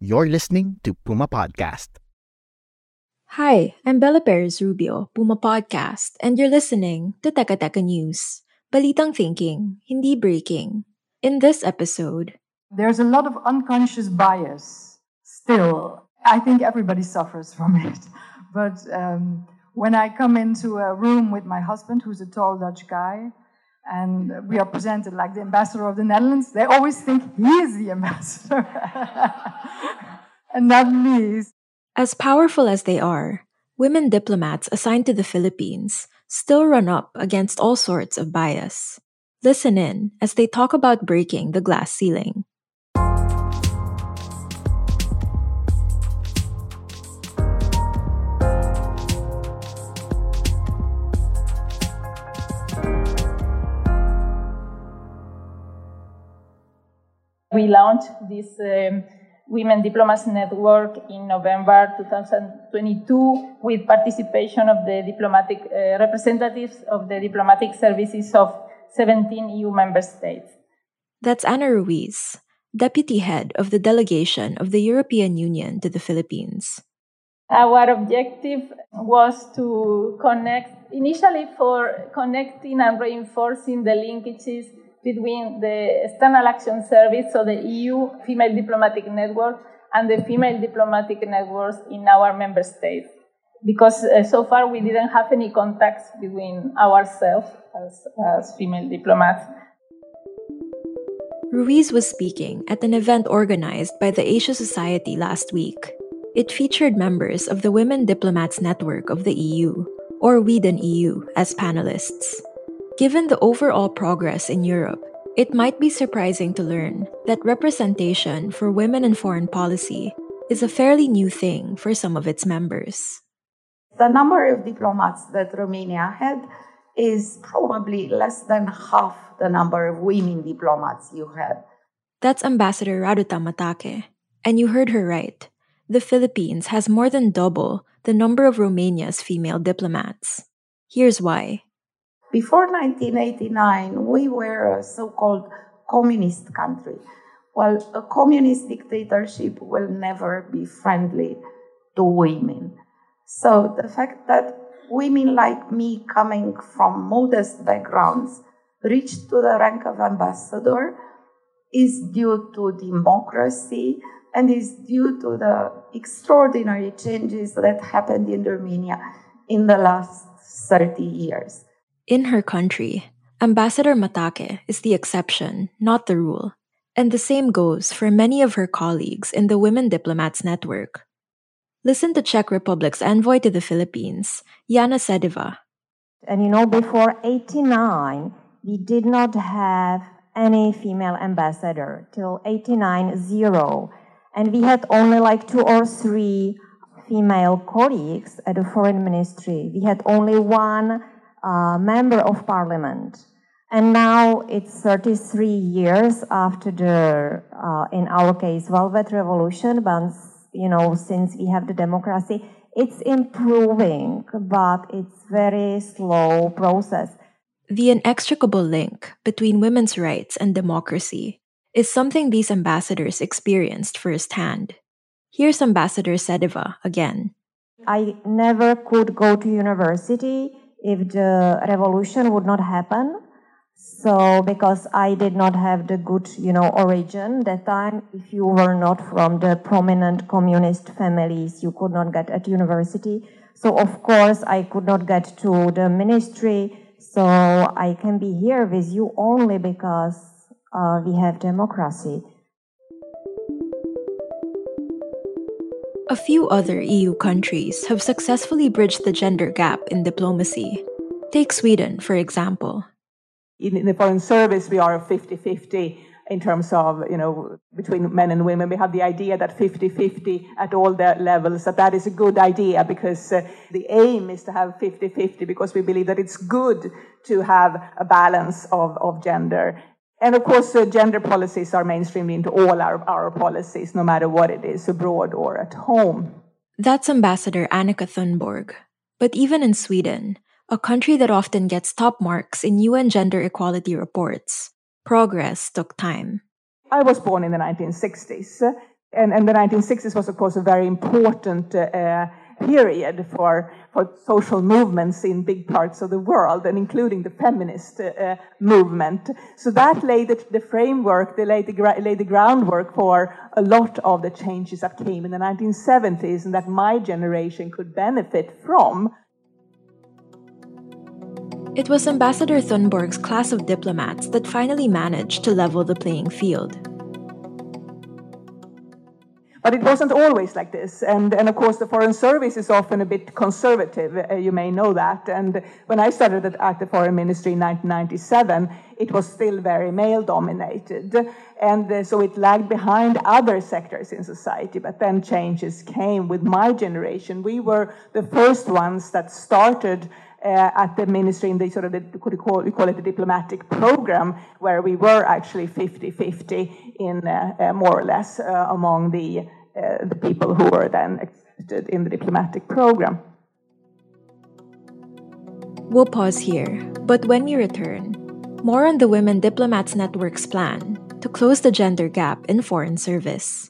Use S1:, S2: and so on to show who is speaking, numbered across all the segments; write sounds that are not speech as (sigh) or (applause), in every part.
S1: You're listening to Puma Podcast.
S2: Hi, I'm Bella Perez Rubio, Puma Podcast, and you're listening to Teka Teka News. Balitang thinking, hindi breaking. In this episode,
S3: There's a lot of unconscious bias still. I think everybody suffers (laughs) from it. But um, when I come into a room with my husband, who's a tall Dutch guy, and we are presented like the ambassador of the Netherlands, they always think he is the (laughs) ambassador and not me.
S2: as powerful as they are, women diplomats assigned to the Philippines still run up against all sorts of bias. Listen in as they talk about breaking the glass ceiling.
S4: We launched this um, Women Diplomats Network in November 2022 with participation of the diplomatic uh, representatives of the diplomatic services of 17 EU member states.
S2: That's Ana Ruiz, deputy head of the delegation of the European Union to the Philippines.
S4: Our objective was to connect, initially for connecting and reinforcing the linkages between the External Action Service, so the EU Female Diplomatic Network, and the female diplomatic networks in our member states. Because uh, so far we didn't have any contacts between ourselves as, as female diplomats.
S2: Ruiz was speaking at an event organized by the Asia Society last week. It featured members of the Women Diplomats Network of the EU, or WEDIN EU, as panelists. Given the overall progress in Europe, it might be surprising to learn that representation for women in foreign policy is a fairly new thing for some of its members.
S5: The number of diplomats that Romania had is probably less than half the number of women diplomats you had.
S2: That's Ambassador Raduta Matache. And you heard her right. The Philippines has more than double the number of Romania's female diplomats. Here's why.
S5: Before 1989, we were a so called communist country. Well, a communist dictatorship will never be friendly to women. So the fact that women like me, coming from modest backgrounds, reached to the rank of ambassador is due to democracy and is due to the extraordinary changes that happened in Romania in the last 30 years.
S2: In her country, Ambassador Matache is the exception, not the rule. And the same goes for many of her colleagues in the Women Diplomats Network. Listen to Czech Republic's envoy to the Philippines, Jana Šedivá.
S6: And you know, before 89, we did not have any female ambassador till 89 0 and we had only like two or three female colleagues at the foreign ministry we had only one uh, member of parliament and now it's 33 years after the uh, in our case velvet revolution but you know since we have the democracy it's improving but it's very slow process
S2: The inextricable link between women's rights and democracy is something these ambassadors experienced firsthand. Here's Ambassador Šedivá again.
S6: I never could go to university if the revolution would not happen. So, because I did not have the good, you know, origin that time, if you were not from the prominent communist families, you could not get at university. So, of course, I could not get to the ministry. So, I can be here with you only because uh, we have democracy.
S2: A few other EU countries have successfully bridged the gender gap in diplomacy. Take Sweden, for example.
S7: In, the Foreign Service, we are 50 50 in terms of, you know, between men and women. We have the idea that 50-50 at all the levels, that that is a good idea because uh, the aim is to have 50-50 because we believe that it's good to have a balance of, of gender. And of course, uh, gender policies are mainstreamed into all our, our policies, no matter what it is, abroad or at home.
S2: That's Ambassador Annika Thunborg. But even in Sweden, a country that often gets top marks in UN gender equality reports, progress took time.
S7: I was born in the 1960s, and, and the 1960s was, of course, a very important uh, period for, for social movements in big parts of the world, and including the feminist uh, movement. So that laid the, the framework, they laid the, laid the groundwork for a lot of the changes that came in the 1970s and that my generation could benefit from.
S2: It was Ambassador Thunborg's class of diplomats that finally managed to level the playing field.
S7: But it wasn't always like this. And, and of course, the Foreign Service is often a bit conservative. Uh, you may know that. And when I started at, at the Foreign Ministry in 1997, it was still very male dominated. And uh, so it lagged behind other sectors in society. But then changes came with my generation. We were the first ones that started uh, at the ministry in the sort of the, you call, we call it the diplomatic program, where we were actually 50-50 in uh, uh, more or less uh, among the, uh, the people who were then accepted in the diplomatic program.
S2: We'll pause here, but when we return, more on the Women Diplomats Network's plan to close the gender gap in foreign service.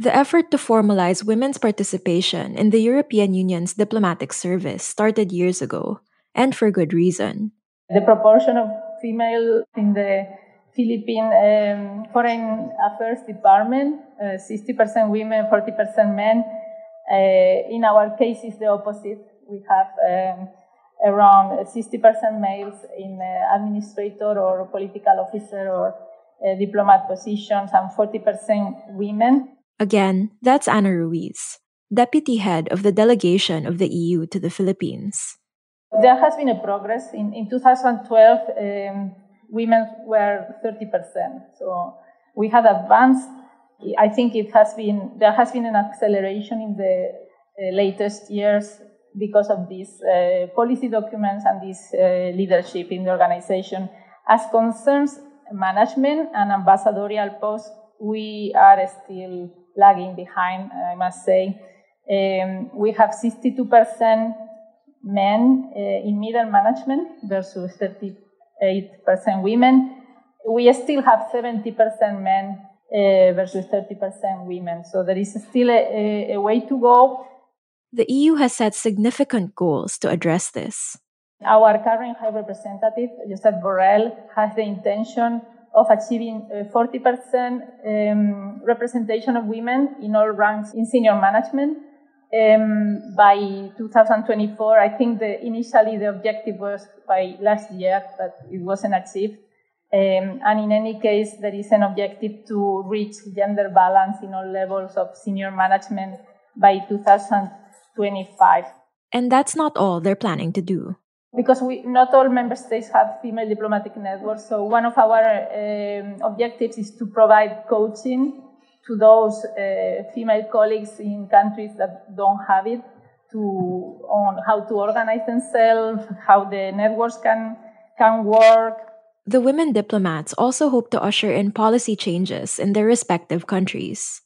S2: The effort to formalize women's participation in the European Union's diplomatic service started years ago, and for good reason.
S4: The proportion of female in the Philippine um, Foreign Affairs Department, uh, 60% women, 40% men. Uh, in our case, is the opposite. We have um, around 60% males in uh, administrator or political officer or uh, diplomat positions and 40% women.
S2: Again, that's Ana Ruiz, deputy head of the delegation of the EU to the Philippines.
S4: There has been a progress. In, in 2012, um, women were 30%. So we had advanced. I think it has been, there has been an acceleration in the uh, latest years because of these uh, policy documents and this uh, leadership in the organization. As concerns management and ambassadorial posts, we are still lagging behind, I must say. Um, we have 62% men uh, in middle management versus 38% women. We still have 70% men uh, versus 30% women. So there is still a, a, way to go.
S2: The EU has set significant goals to address this.
S4: Our current High Representative, Josep Borrell, has the intention of achieving 40% uh, um, representation of women in all ranks in senior management. Um, by 2024, I think the, initially the objective was by last year, but it wasn't achieved. Um, and in any case, there is an objective to reach gender balance in all levels of senior management by 2025.
S2: And that's not all they're planning to do.
S4: Because we not all member states have female diplomatic networks. So one of our um, objectives is to provide coaching to those uh, female colleagues in countries that don't have it to on how to organize themselves, how the networks can can work.
S2: The women diplomats also hope to usher in policy changes in their respective countries.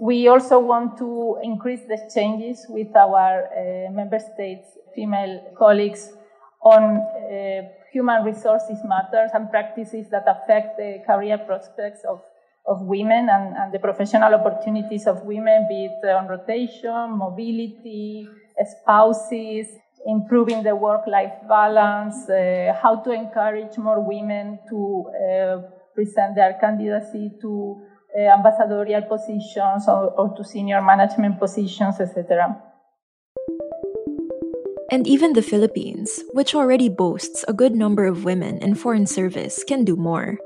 S4: We also want to increase the changes with our uh, member states female colleagues on uh, human resources matters and practices that affect the career prospects of, of women and, and the professional opportunities of women, be it on rotation, mobility, spouses, improving the work-life balance, uh, how to encourage more women to uh, present their candidacy to uh, ambassadorial positions or, or to senior management positions, etc.
S2: And even the Philippines, which already boasts a good number of women in foreign service, can do more.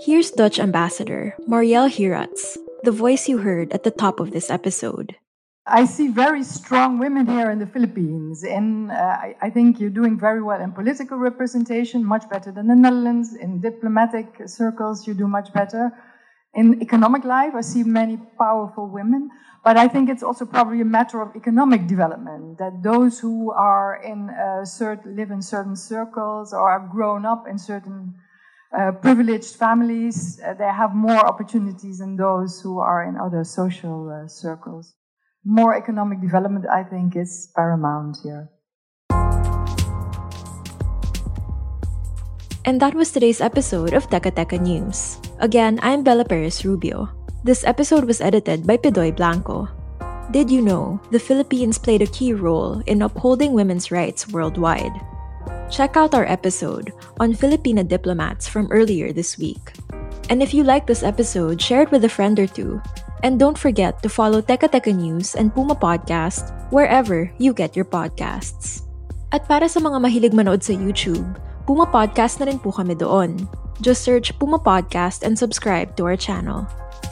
S2: Here's Dutch Ambassador Marielle Geraedts, the voice you heard at the top of this episode.
S3: I see very strong women here in the Philippines, and uh, I, I, think you're doing very well in political representation, much better than the Netherlands. In diplomatic circles, you do much better. In economic life, I see many powerful women, but I think it's also probably a matter of economic development that those who are in certain, live in certain circles or are grown up in certain uh, privileged families, uh, they have more opportunities than those who are in other social uh, circles more economic development, I think, is paramount here.
S2: And that was today's episode of Teka Teka News. Again, I'm Bella Perez Rubio. This episode was edited by Pidoy Blanco. Did you know the Philippines played a key role in upholding women's rights worldwide? Check out our episode on Filipina diplomats from earlier this week. And if you like this episode, share it with a friend or two And don't forget to follow Teka Teka News and Puma Podcast wherever you get your podcasts. At para sa mga mahilig manood sa YouTube, Puma Podcast na rin po kami doon. Just search Puma Podcast and subscribe to our channel.